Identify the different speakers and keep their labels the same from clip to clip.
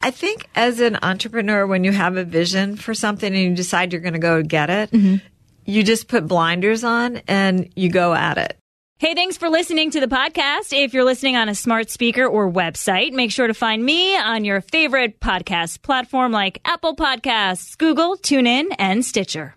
Speaker 1: I think as an entrepreneur, when you have a vision for something and you decide you're going to go get it, mm-hmm. you just put blinders on and you go at it.
Speaker 2: Hey, thanks for listening to the podcast. If you're listening on a smart speaker or website, make sure to find me on your favorite podcast platform like Apple Podcasts, Google, TuneIn, and Stitcher.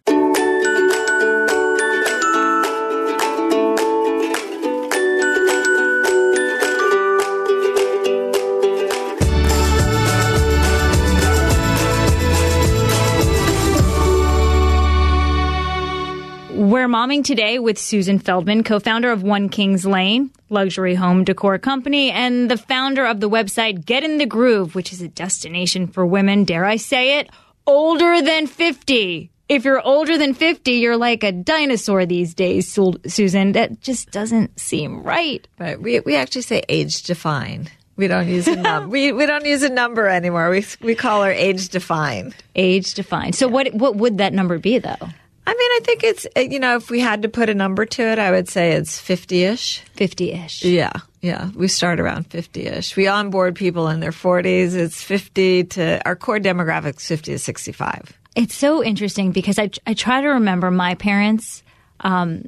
Speaker 2: We're momming today with Susan Feldman, co founder of One Kings Lane, luxury home decor company, and the founder of the website Get in the Groove, which is a destination for women, dare I say it, older than 50. If you're older than 50, you're like a dinosaur these days, Susan. That just doesn't seem right.
Speaker 1: Right. We, we actually say age defined. We don't use a number. we, we don't use a number anymore. We, we call her age defined.
Speaker 2: Age defined. So, what, what would that number be, though?
Speaker 1: I mean, I think it's, you know, if we had to put a number to it, I would say it's 50 ish.
Speaker 2: 50 ish.
Speaker 1: Yeah. Yeah. We start around 50 ish. We onboard people in their 40s. It's 50 to, our core demographic is 50 to 65.
Speaker 2: It's so interesting because I, I try to remember my parents um,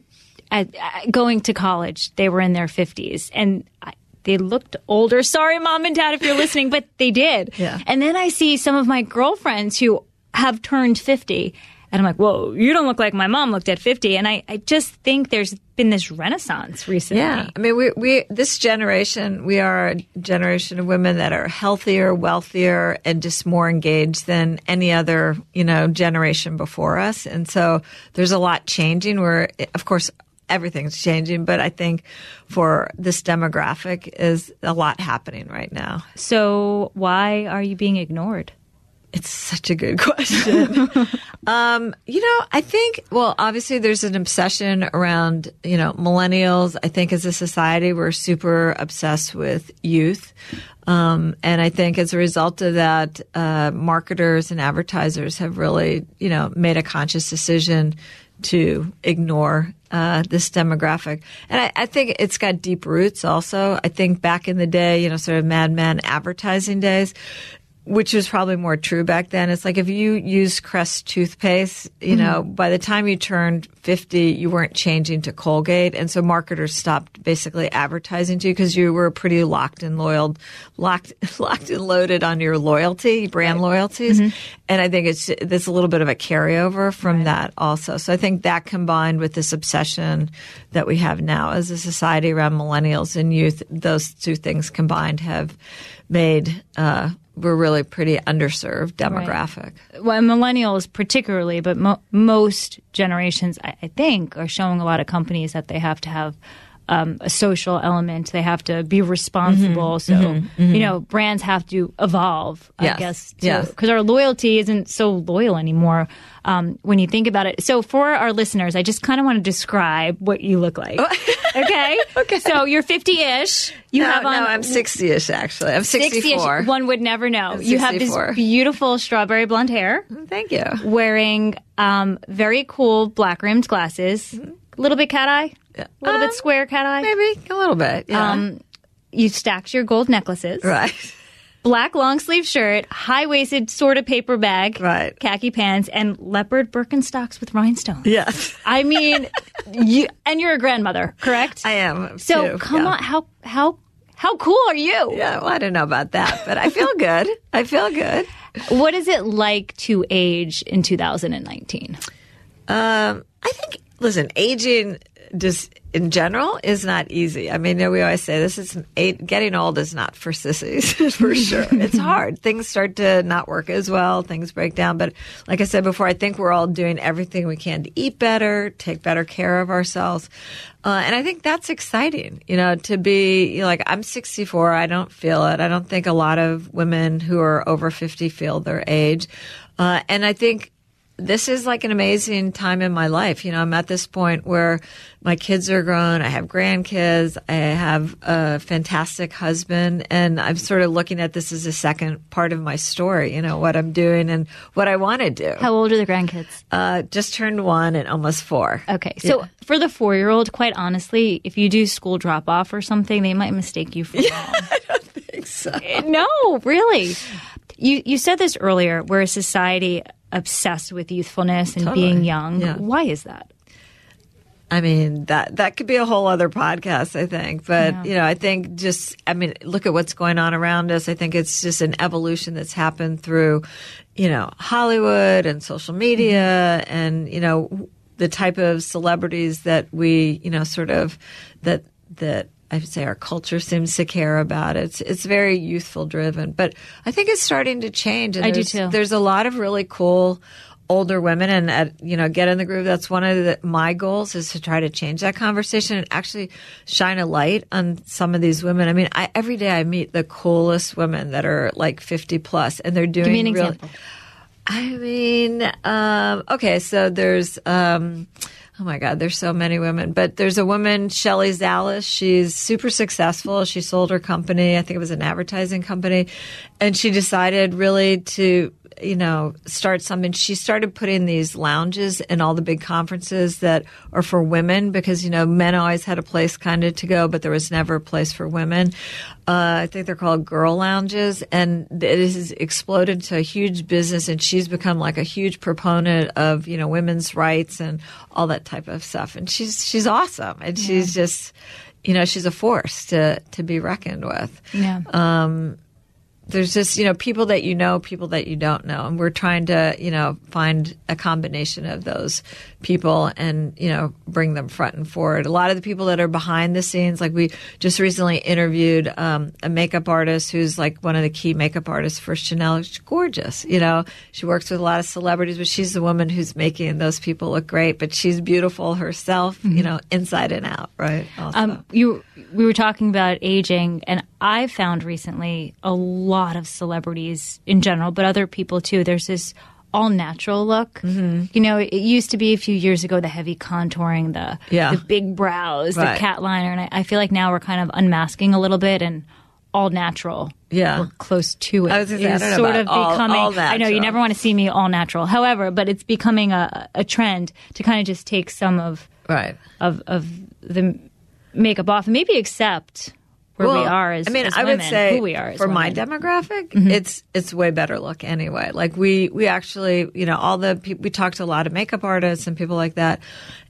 Speaker 2: at, at going to college. They were in their 50s and I, they looked older. Sorry, mom and dad, if you're listening, but they did.
Speaker 1: Yeah.
Speaker 2: And then I see some of my girlfriends who have turned 50. And I'm like, whoa, you don't look like my mom looked at 50. And I, I just think there's been this renaissance recently.
Speaker 1: Yeah. I mean, we, we, this generation, we are a generation of women that are healthier, wealthier, and just more engaged than any other, you know, generation before us. And so there's a lot changing where, of course, everything's changing, but I think for this demographic is a lot happening right now.
Speaker 2: So why are you being ignored?
Speaker 1: It's such a good question. um, you know, I think, well, obviously there's an obsession around, you know, millennials. I think as a society, we're super obsessed with youth. Um, and I think as a result of that, uh, marketers and advertisers have really, you know, made a conscious decision to ignore uh, this demographic. And I, I think it's got deep roots also. I think back in the day, you know, sort of Mad Men advertising days, which was probably more true back then. It's like if you used Crest toothpaste, you know, by the time you turned 50, you weren't changing to Colgate. And so marketers stopped basically advertising to you because you were pretty locked and loyal, locked, locked and loaded on your loyalty, brand loyalties. And I think it's, there's a little bit of a carryover from that also. So I think that combined with this obsession that we have now as a society around millennials and youth, those two things combined have made, uh, we're really pretty underserved demographic.
Speaker 2: well, millennials particularly, but mo- most generations, I, I think, are showing a lot of companies that they have to have um, a social element. They have to be responsible. so, you know, brands have to evolve, I
Speaker 1: Yes,
Speaker 2: guess,
Speaker 1: yes.
Speaker 2: because our loyalty isn't so loyal anymore um, when you think about it. So, for our listeners, I just kind of want to describe what you look like. okay?
Speaker 1: Okay.
Speaker 2: So, you're 50 ish. You
Speaker 1: no,
Speaker 2: have on
Speaker 1: no, I'm 60ish actually. I'm 64.
Speaker 2: 60-ish. One would never know. You have this beautiful strawberry blonde hair
Speaker 1: Thank you.
Speaker 2: wearing um, very cool black rimmed glasses, a little bit cat eye, a little
Speaker 1: Um,
Speaker 2: bit square cat eye.
Speaker 1: Maybe a little bit. Yeah.
Speaker 2: Um, you stacked your gold necklaces,
Speaker 1: right.
Speaker 2: Black long sleeve shirt, high waisted sort of paper bag,
Speaker 1: Right.
Speaker 2: khaki pants, and leopard Birkenstocks with rhinestones.
Speaker 1: Yes.
Speaker 2: I mean, you and you're a grandmother, correct?
Speaker 1: I am.
Speaker 2: so
Speaker 1: too.
Speaker 2: come
Speaker 1: yeah.
Speaker 2: on, how how how cool are you?
Speaker 1: Yeah, well, I don't know about that, but I feel good. I feel good.
Speaker 2: What is it like to age in 2019?
Speaker 1: Um, I think, listen, aging just in general is not easy. I mean, we always say this is getting old is not for sissies for sure. it's hard. Things start to not work as well. Things break down. But like I said before, I think we're all doing everything we can to eat better, take better care of ourselves. Uh, and I think that's exciting, you know, to be you know, like, I'm 64. I don't feel it. I don't think a lot of women who are over 50 feel their age. Uh, and I think this is like an amazing time in my life. You know, I'm at this point where my kids are grown. I have grandkids. I have a fantastic husband. And I'm sort of looking at this as a second part of my story, you know, what I'm doing and what I want to do.
Speaker 2: How old are the grandkids?
Speaker 1: Uh, just turned one and almost four.
Speaker 2: Okay. So yeah. for the four year old, quite honestly, if you do school drop off or something, they might mistake you for
Speaker 1: yeah, mom. I don't think so.
Speaker 2: No, really. You, you said this earlier, where a society obsessed with youthfulness and totally. being young. Yeah. Why is that?
Speaker 1: I mean that that could be a whole other podcast, I think. But yeah. you know, I think just I mean, look at what's going on around us. I think it's just an evolution that's happened through, you know, Hollywood and social media, mm-hmm. and you know, the type of celebrities that we, you know, sort of that that I would say our culture seems to care about. It's it's very youthful driven, but I think it's starting to change.
Speaker 2: And I do too.
Speaker 1: There's a lot of really cool older women, and at, you know, get in the groove. That's one of the, my goals is to try to change that conversation and actually shine a light on some of these women. I mean, I, every day I meet the coolest women that are like 50 plus, and they're doing.
Speaker 2: Give me an really, example.
Speaker 1: I mean, um, okay, so there's. Um, oh my God, there's so many women. But there's a woman, Shelley Zalis. She's super successful. She sold her company. I think it was an advertising company. And she decided really to you know, start something. She started putting these lounges in all the big conferences that are for women because, you know, men always had a place kind of to go, but there was never a place for women. Uh, I think they're called girl lounges and it has exploded to a huge business and she's become like a huge proponent of, you know, women's rights and all that type of stuff. And she's, she's awesome. And yeah. she's just, you know, she's a force to, to be reckoned with.
Speaker 2: Yeah.
Speaker 1: Um, there's just you know people that you know people that you don't know. And we're trying to you know find a combination of those people and you know bring them front and forward. A lot of the people that are behind the scenes like we just recently interviewed um, a makeup artist who's like one of the key makeup artists for chanel. She's gorgeous you know? She works with a lot of celebrities but she's the woman who's making those people look great. But she's beautiful herself mm-hmm. you know inside and out right
Speaker 2: um, you we were talking about aging and i found recently a lot of celebrities in general, but other people too. There's this all natural look. Mm-hmm. You know, it used to be a few years ago the heavy contouring, the yeah. the big brows, right. the cat liner, and I, I, feel like now we're kind of unmasking a little bit and all natural.
Speaker 1: Yeah,
Speaker 2: or close to it.
Speaker 1: I was say, sort of
Speaker 2: all, becoming.
Speaker 1: All
Speaker 2: I know you never want to see me all natural. However, but it's becoming a, a trend to kind of just take some of
Speaker 1: right
Speaker 2: of of the makeup off and maybe accept where well, we are as
Speaker 1: I mean,
Speaker 2: as
Speaker 1: I
Speaker 2: women,
Speaker 1: would say
Speaker 2: who we are
Speaker 1: for
Speaker 2: women.
Speaker 1: my demographic, mm-hmm. it's it's way better look anyway. Like we we actually, you know, all the people, we talked to a lot of makeup artists and people like that,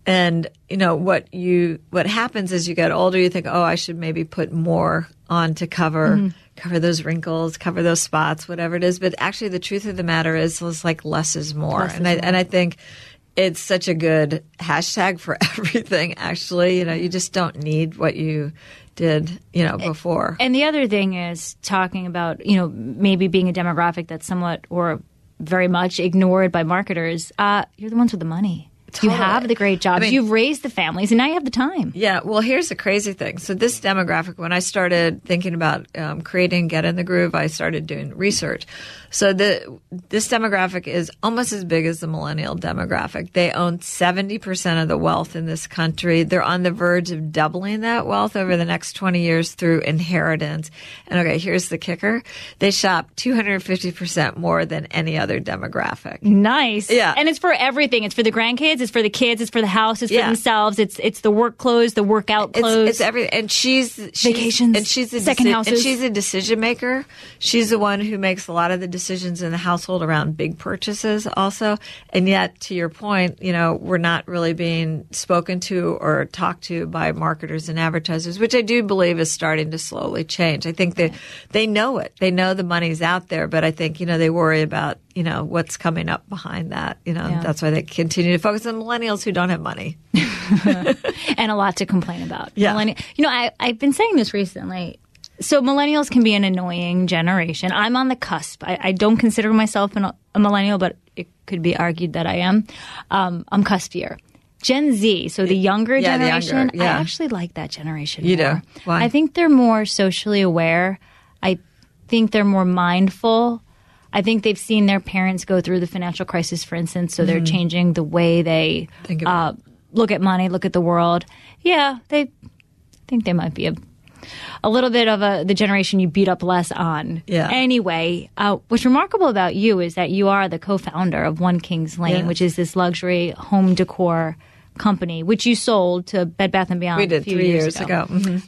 Speaker 1: and you know what you what happens as you get older, you think, oh, I should maybe put more on to cover. Mm-hmm. Cover those wrinkles, cover those spots, whatever it is. But actually, the truth of the matter is, it's like less is more,
Speaker 2: less
Speaker 1: and
Speaker 2: is
Speaker 1: I
Speaker 2: more.
Speaker 1: and I think it's such a good hashtag for everything. Actually, you know, you just don't need what you did, you know, before.
Speaker 2: And the other thing is talking about, you know, maybe being a demographic that's somewhat or very much ignored by marketers. Uh, you're the ones with the money. Totally. You have the great jobs. I mean, You've raised the families, and now you have the time.
Speaker 1: Yeah. Well, here's the crazy thing. So this demographic, when I started thinking about um, creating Get in the Groove, I started doing research. So the this demographic is almost as big as the millennial demographic. They own 70% of the wealth in this country. They're on the verge of doubling that wealth over the next 20 years through inheritance. And okay, here's the kicker. They shop 250% more than any other demographic.
Speaker 2: Nice.
Speaker 1: Yeah.
Speaker 2: And it's for everything. It's for the grandkids, it's for the kids, it's for the house, it's for yeah. themselves. It's it's the work clothes, the workout clothes.
Speaker 1: It's, it's everything. And she's, she's
Speaker 2: vacations.
Speaker 1: And she's a
Speaker 2: second
Speaker 1: deci-
Speaker 2: houses.
Speaker 1: And she's a decision maker. She's the one who makes a lot of the decisions decisions in the household around big purchases also. And yet, to your point, you know, we're not really being spoken to or talked to by marketers and advertisers, which I do believe is starting to slowly change. I think that they know it. They know the money's out there, but I think, you know, they worry about you know what's coming up behind that. You know
Speaker 2: Yeah.
Speaker 1: that's why they continue to focus on millennials who don't have money.
Speaker 2: and a lot to complain about.
Speaker 1: Yeah.
Speaker 2: Millenni- you know, I, I've been saying this recently. So millennials can be an annoying generation. I'm on the cusp. I, I don't consider myself an, a millennial, but it could be argued that I am. Um, I'm cuspier. Gen Z, so the younger
Speaker 1: Yeah, the
Speaker 2: generation,
Speaker 1: younger, yeah.
Speaker 2: I actually like that generation.
Speaker 1: You do?
Speaker 2: more.
Speaker 1: Why?
Speaker 2: I think they're more socially aware. I think they're more mindful. I think they've seen their parents go through the financial crisis, for instance, so they're changing the way they
Speaker 1: Mm-hmm.
Speaker 2: Uh, look at money, look at the world. Yeah, they I think they might be a a little bit of a the generation you beat up less on.
Speaker 1: Yeah.
Speaker 2: Anyway, uh, what's remarkable about you is that you are the co-founder of One Kings Lane,
Speaker 1: Yeah.
Speaker 2: which is this luxury home decor company, which you sold to Bed Bath and Beyond.
Speaker 1: We
Speaker 2: a
Speaker 1: did
Speaker 2: few
Speaker 1: three years ago. Mhm.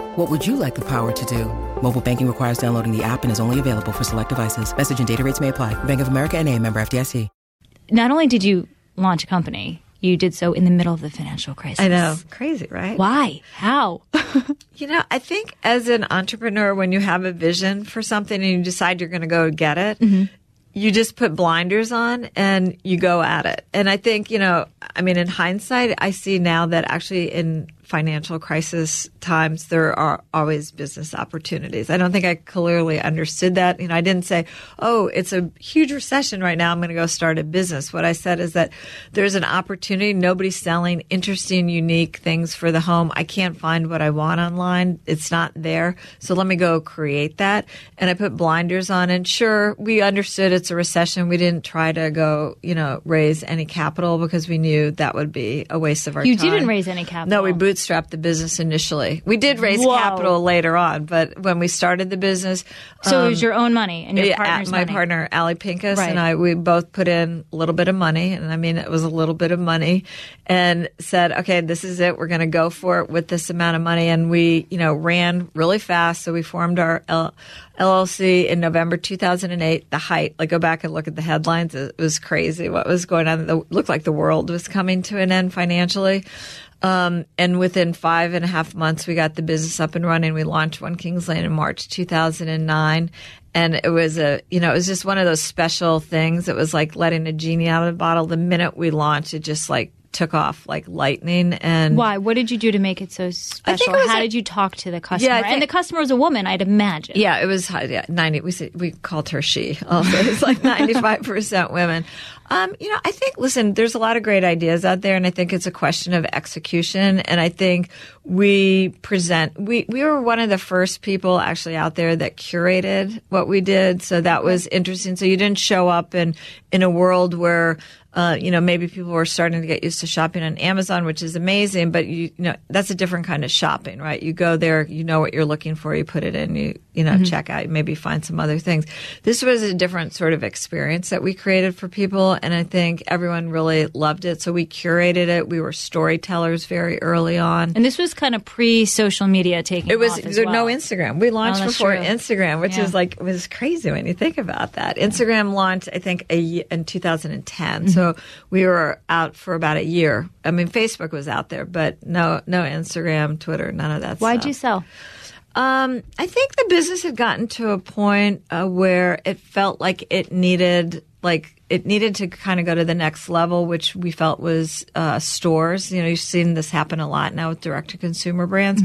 Speaker 3: What would you like the power to do? Mobile banking requires downloading the app and is only available for select devices. Message and data rates may apply. Bank of America and a member FDIC.
Speaker 2: Not only did you launch a company, you did so in the middle of the financial crisis.
Speaker 1: I know, crazy, right?
Speaker 2: Why? How?
Speaker 1: You know, I think as an entrepreneur, when you have a vision for something and you decide you're going to go get it,
Speaker 2: Mm-hmm.
Speaker 1: you just put blinders on and you go at it. And I think, you know, I mean, in hindsight, I see now that actually in financial crisis times, there are always business opportunities. I don't think I clearly understood that. You know, I didn't say, oh, it's a huge recession right now. I'm going to go start a business. What I said is that there's an opportunity. Nobody's selling interesting, unique things for the home. I can't find what I want online. It's not there. So let me go create that. And I put blinders on. And sure, we understood it's a recession. We didn't try to go, you know, raise any capital because we knew that would be a waste of our
Speaker 2: You
Speaker 1: time.
Speaker 2: didn't raise any capital.
Speaker 1: No, we bootstrapped the business initially. We did raise
Speaker 2: Whoa.
Speaker 1: capital later on, but when we started the business,
Speaker 2: So it was um, your own money and your
Speaker 1: yeah,
Speaker 2: partner's
Speaker 1: my
Speaker 2: money.
Speaker 1: partner Ali Pincus
Speaker 2: Right.
Speaker 1: and I we both put in a little bit of money and I mean it was a little bit of money and said okay this is it we're going to go for it with this amount of money and we you know ran really fast so we formed our L- LLC in November 2008 the height like go back and look at the headlines it was crazy what was going on it looked like the world was coming to an end financially um, and within five and a half months, we got the business up and running. We launched One Kings Lane in March 2009. And it was a, you know, it was just one of those special things. It was like letting a genie out of the bottle. The minute we launched, it just like took off like lightning. And
Speaker 2: Why? What did you do to make it so special?
Speaker 1: it was
Speaker 2: How
Speaker 1: a-
Speaker 2: did you talk to the customer?
Speaker 1: I
Speaker 2: and the customer was a woman, I'd imagine.
Speaker 1: Yeah, it was high- yeah, ninety. We said, we called her she. Also, it's like ninety five percent women. Um, you know, I think listen, there's a lot of great ideas out there, and I think it's a question of execution. And I think we present. We we were one of the first people actually out there that curated what we did, so that was interesting. So you didn't show up in in a world where. Uh, you know, maybe people were starting to get used to shopping on Amazon, which is amazing, but you, you know, that's a different kind of shopping, right? You go there, you know what you're looking for, you put it in, you, you know, check out, maybe find some other things. This was a different sort of experience that we created for people, and I think everyone really loved it. So we curated it. We were storytellers very early on.
Speaker 2: And this was kind of pre social media taking
Speaker 1: It was there
Speaker 2: well.
Speaker 1: no Instagram. We launched
Speaker 2: Oh,
Speaker 1: before
Speaker 2: true.
Speaker 1: Instagram, which
Speaker 2: Yeah.
Speaker 1: is like was crazy when you think about that. Instagram launched, I think, a in 2010. So
Speaker 2: Mm-hmm.
Speaker 1: we were out for about a year. I mean, Facebook was out there, but no, no Instagram, Twitter, none of that.
Speaker 2: Why'd
Speaker 1: stuff.
Speaker 2: you sell?
Speaker 1: Um, I think the business had gotten to a point uh, where it felt like it needed, like it needed to kind of go to the next level, which we felt was uh, stores. You know, you've seen this happen a lot now with direct to consumer brands.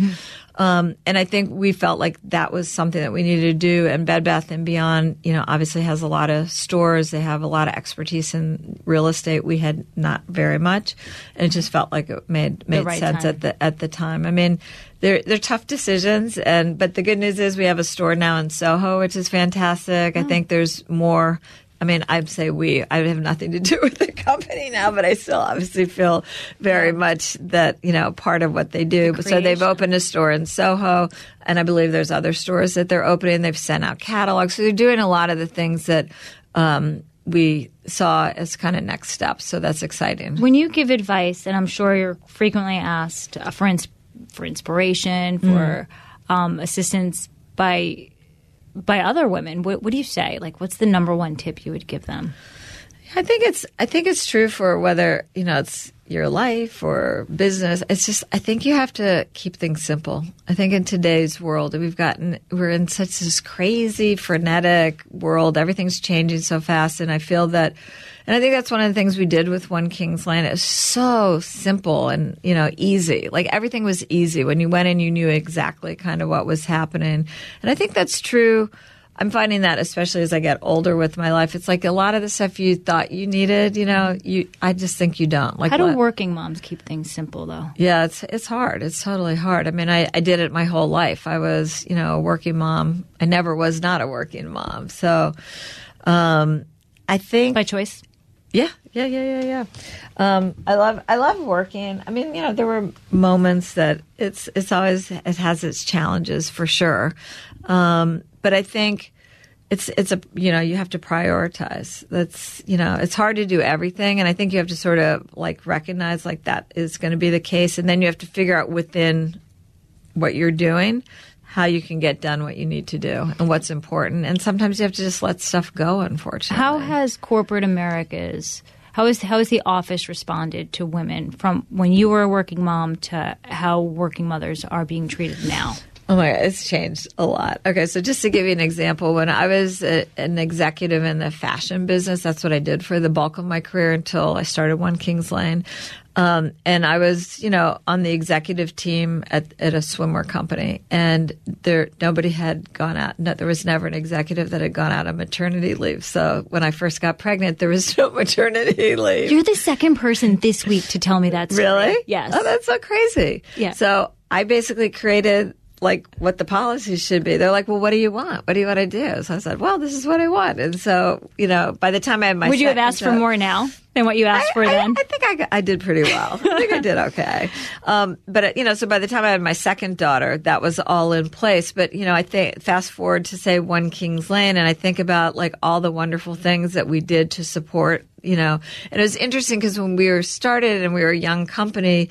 Speaker 1: Um, and I think we felt like that was something that we needed to do. And Bed Bath and Beyond, you know, obviously has a lot of stores. They have a lot of expertise in real estate. We had not very much, and it just felt like it made made
Speaker 2: right
Speaker 1: sense
Speaker 2: time.
Speaker 1: at the at the time. I mean, they're they're tough decisions, and but the good news is we have a store now in Soho, which is fantastic. I think there's more. I mean, I'd say we. I have nothing to do with the company now, but I still obviously feel very much that you know part of what they do. so they've opened a store in Soho, and I believe there's other stores that they're opening. They've sent out catalogs, so they're doing a lot of the things that um, we saw as kind of next steps. So that's exciting.
Speaker 2: When you give advice, and I'm sure you're frequently asked uh, for ins- for inspiration, for um, assistance by by other women. What, what do you say? Like, what's the number one tip you would give them?
Speaker 1: I think it's I think it's true for whether you know it's your life or business. It's just I think you have to keep things simple. I think in today's world we've gotten we're in such this crazy frenetic world. Everything's changing so fast, and I feel that. And I think that's one of the things we did with One Kings Lane. It was so simple and you know easy. Like everything was easy when you went in, you knew exactly kind of what was happening. And I think that's true. I'm finding that especially as I get older with my life, it's like a lot of the stuff you thought you needed, you know, you I just think you don't. Like
Speaker 2: How do
Speaker 1: what-
Speaker 2: working moms keep things simple, though?
Speaker 1: yeah, it's it's hard. It's totally hard. I mean, I, I did it my whole life. I was, you know, a working mom. I never was not a working mom. So, um, I think
Speaker 2: By choice?
Speaker 1: Yeah, yeah, yeah, yeah, yeah. Um, I love, I love working. I mean, you know, there were moments that it's, it's always, it has its challenges for sure. Um, but I think it's, it's a, you know, you have to prioritize. That's, you know, it's hard to do everything. And I think you have to sort of like recognize like that is going to be the case. And then you have to figure out within what you're doing how you can get done what you need to do and what's important. And sometimes you have to just let stuff go, unfortunately.
Speaker 2: How has corporate America's how is how has the office responded to women from when you were a working mom to how working mothers are being treated now?
Speaker 1: Oh my God, it's changed a lot. Okay, so just to give you an example, when I was a, an executive in the fashion business, that's what I did for the bulk of my career until I started One Kings Lane. Um, and I was, you know, on the executive team at, at a swimwear company, and there nobody had gone out. No, there was never an executive that had gone out on maternity leave. So when I first got pregnant, there was no maternity leave.
Speaker 2: You're the second person this week to tell me that. Story.
Speaker 1: Really?
Speaker 2: Yes.
Speaker 1: Oh, that's so crazy.
Speaker 2: Yeah.
Speaker 1: So I basically created like what the policies should be. They're like, well, what do you want? What do you want to do? So I said, well, this is what I want. And so, you know, by the time I had my
Speaker 2: Would you have asked for more now than what you asked for
Speaker 1: I,
Speaker 2: then?
Speaker 1: I think I, I did pretty well. I think I did okay. Um, but uh, you know, so by the time I had my second daughter, that was all in place. But you know, I think fast forward to say One Kings Lane, and I think about like all the wonderful things that we did to support. You know, and it was interesting because when we were started and we were a young company.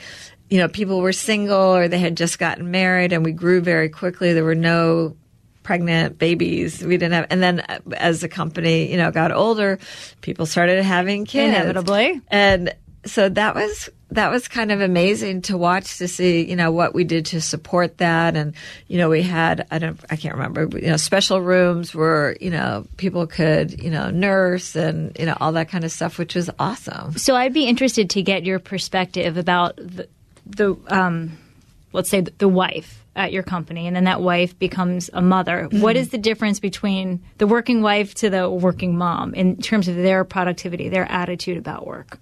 Speaker 1: You know, people were single or they had just gotten married, and we grew very quickly. There were no pregnant babies. We didn't have, and then as the company, you know, got older, people started having kids
Speaker 2: Inevitably.
Speaker 1: and so that was that was kind of amazing to watch to see you know what we did to support that and you know we had i don't i can't remember but, you know special rooms where you know people could you know nurse and you know all that kind of stuff which was awesome
Speaker 2: So I'd be interested to get your perspective about the, the um, let's say the wife at your company, and then that wife becomes a mother. What is the difference between the working wife to the working mom in terms of their productivity, their attitude about work?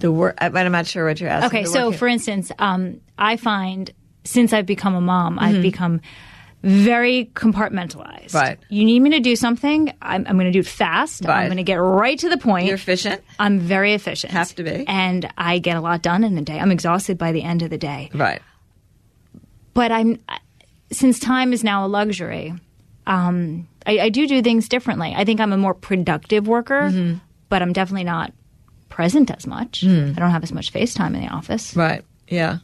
Speaker 1: the work i'm not sure what you're asking
Speaker 2: Okay, so
Speaker 1: working-
Speaker 2: for instance, um, I find since I've become a mom, I've become very compartmentalized.
Speaker 1: Right.
Speaker 2: You need me to do something, I'm, I'm going to do it fast.
Speaker 1: Right.
Speaker 2: I'm going to get right to the point.
Speaker 1: you're efficient
Speaker 2: I'm very efficient.
Speaker 1: Have to be.
Speaker 2: And I get a lot done in a day. I'm exhausted by the end of the day.
Speaker 1: right
Speaker 2: But I'm, since time is now a luxury, um, I, I do do things differently. I think I'm a more productive worker,
Speaker 1: Mm-hmm.
Speaker 2: but I'm definitely not present as much.
Speaker 1: Mm.
Speaker 2: I don't have as much face time in the office.
Speaker 1: right yeah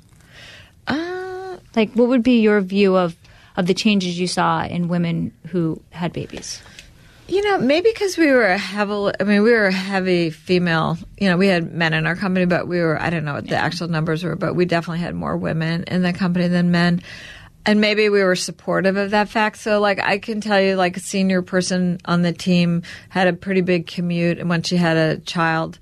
Speaker 1: uh,
Speaker 2: Like, what would be your view of, of the changes you saw in women who had babies?
Speaker 1: You know, maybe because we were a heavy, I mean, we were a heavy female, you know, we had men in our company, but we were, I don't know what the actual numbers were, but we definitely had more women in the company than men. And maybe we were supportive of that fact. So, like, I can tell you, like, a senior person on the team had a pretty big commute and when she had a child,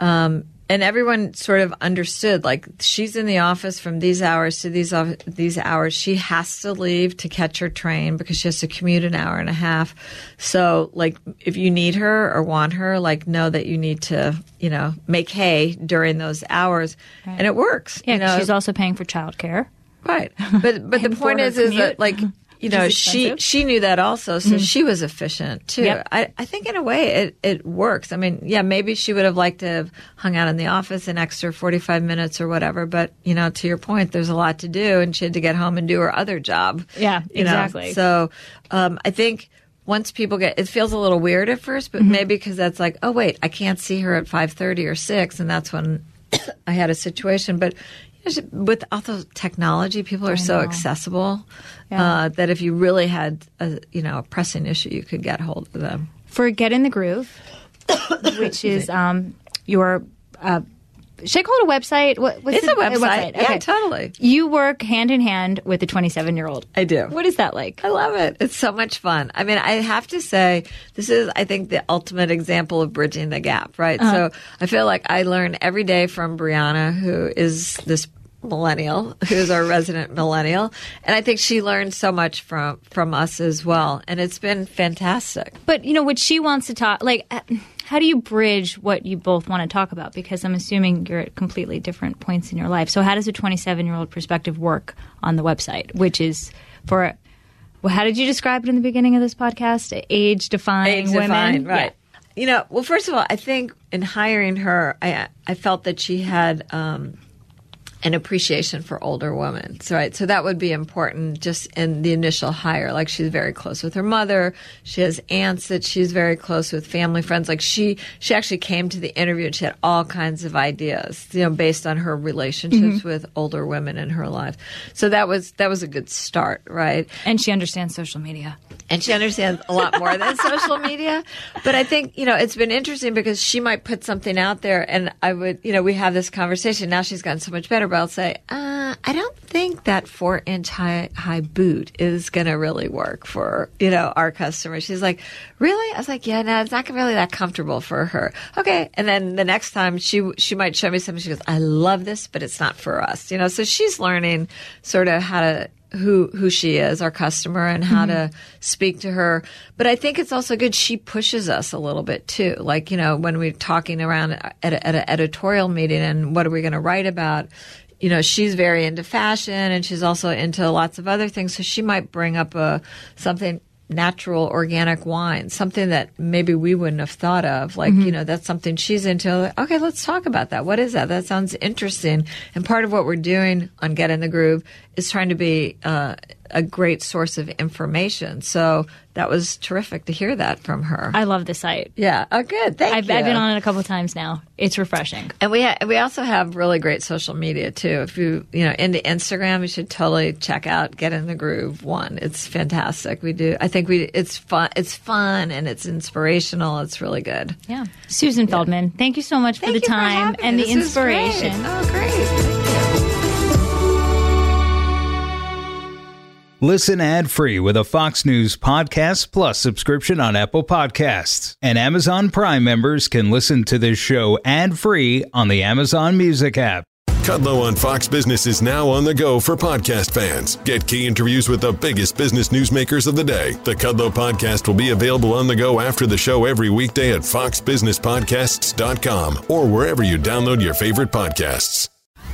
Speaker 1: um, and everyone sort of understood like she's in the office from these hours to these these hours. She has to leave to catch her train because she has to commute an hour and a half. So like if you need her or want her like know that you need to you know make hay during those hours. And it works
Speaker 2: Yeah,
Speaker 1: you know?
Speaker 2: she's also paying for childcare.
Speaker 1: Right. But but the point is is that like you know she she knew that also so she was efficient too.
Speaker 2: Yep.
Speaker 1: I I think in a way it it works. I mean, yeah, maybe she would have liked to have hung out in the office an extra 45 minutes or whatever, but you know, to your point there's a lot to do and she had to get home and do her other job.
Speaker 2: Yeah,
Speaker 1: you know?
Speaker 2: exactly.
Speaker 1: So, um I think once people get it feels a little weird at first, but maybe because that's like, oh wait, I can't see her at 5:30 or 6 and that's when I had a situation, but with also technology, people are so accessible
Speaker 2: Yeah.
Speaker 1: uh, that if you really had a you know a pressing issue, you could get hold of them.
Speaker 2: For Get in the Groove, which is um, your. Uh, should I call it a website? What, what's
Speaker 1: It's
Speaker 2: the-
Speaker 1: a website. Yeah,
Speaker 2: Okay.
Speaker 1: totally.
Speaker 2: You work hand in hand with a 27 year old.
Speaker 1: I do.
Speaker 2: What is that like?
Speaker 1: I love it. It's so much fun. I mean, I have to say, this is, I think, the ultimate example of bridging the gap, right? Uh-huh. So I feel like I learn every day from Brianna, who is this millennial, who's our resident millennial. And I think she learned so much from, from us as well. And it's been fantastic.
Speaker 2: But you know what she wants to talk like. How do you bridge what you both want to talk about? Because I'm assuming you're at completely different points in your life. So how does a 27 year old perspective work on the website? Which is for well, how did you describe it in the beginning of this podcast? Age defying
Speaker 1: age
Speaker 2: women,
Speaker 1: defined, right?
Speaker 2: Yeah.
Speaker 1: You know, well, first of all, I think in hiring her, I I felt that she had um, an appreciation for older women. So, right, so that would be important just in the initial hire. Like she's very close with her mother. She has aunts that she's very close with, family friends. Like she she actually came to the interview and she had all kinds of ideas, you know, based on her relationships mm-hmm. with older women in her life. So that was that was a good start, right?
Speaker 2: And she understands social media.
Speaker 1: and she understands a lot more than social media. But I think, you know, it's been interesting because she might put something out there and I would, you know, we have this conversation. Now she's gotten so much better, but I'll say, uh, I don't think that four inch high, high boot is going to really work for, you know, our customers. She's like, really? I was like, yeah, no, it's not really that comfortable for her. Okay. And then the next time she, she might show me something. She goes, I love this, but it's not for us, you know, so she's learning sort of how to, who who she is, our customer, and how to speak to her. But I think it's also good she pushes us a little bit too. Like you know, when we're talking around at, a, at an editorial meeting and what are we going to write about. You know, she's very into fashion and she's also into lots of other things. So she might bring up a something natural organic wine, something that maybe we wouldn't have thought of. Like, you know, that's something she's into. Okay, let's talk about that. What is that? That sounds interesting. And part of what we're doing on Get in the Groove is trying to be uh, a great source of information. So that was terrific to hear that from her.
Speaker 2: I love the site.
Speaker 1: yeah. Oh, good. Thank
Speaker 2: I've,
Speaker 1: you.
Speaker 2: I've been on it a couple of times now. It's refreshing.
Speaker 1: And we ha- we also have really great social media too. If you you know into Instagram, you should totally check out Get in the Groove one. It's fantastic. We do. I think we it's fun. It's fun and it's inspirational. It's really good.
Speaker 2: Yeah. Susan Feldman, thank you so much for the
Speaker 1: Thank
Speaker 2: time
Speaker 1: having
Speaker 2: and
Speaker 1: me.
Speaker 2: the
Speaker 1: This
Speaker 2: inspiration.
Speaker 1: Oh, great.
Speaker 4: Listen ad free with a Fox News Podcast Plus subscription on Apple Podcasts. And Amazon Prime members can listen to this show ad free on the Amazon Music app.
Speaker 5: Kudlow on Fox Business is now on the go for podcast fans. Get key interviews with the biggest business newsmakers of the day. The Kudlow podcast will be available on the go after the show every weekday at foxbusinesspodcasts.com or wherever you download your favorite podcasts.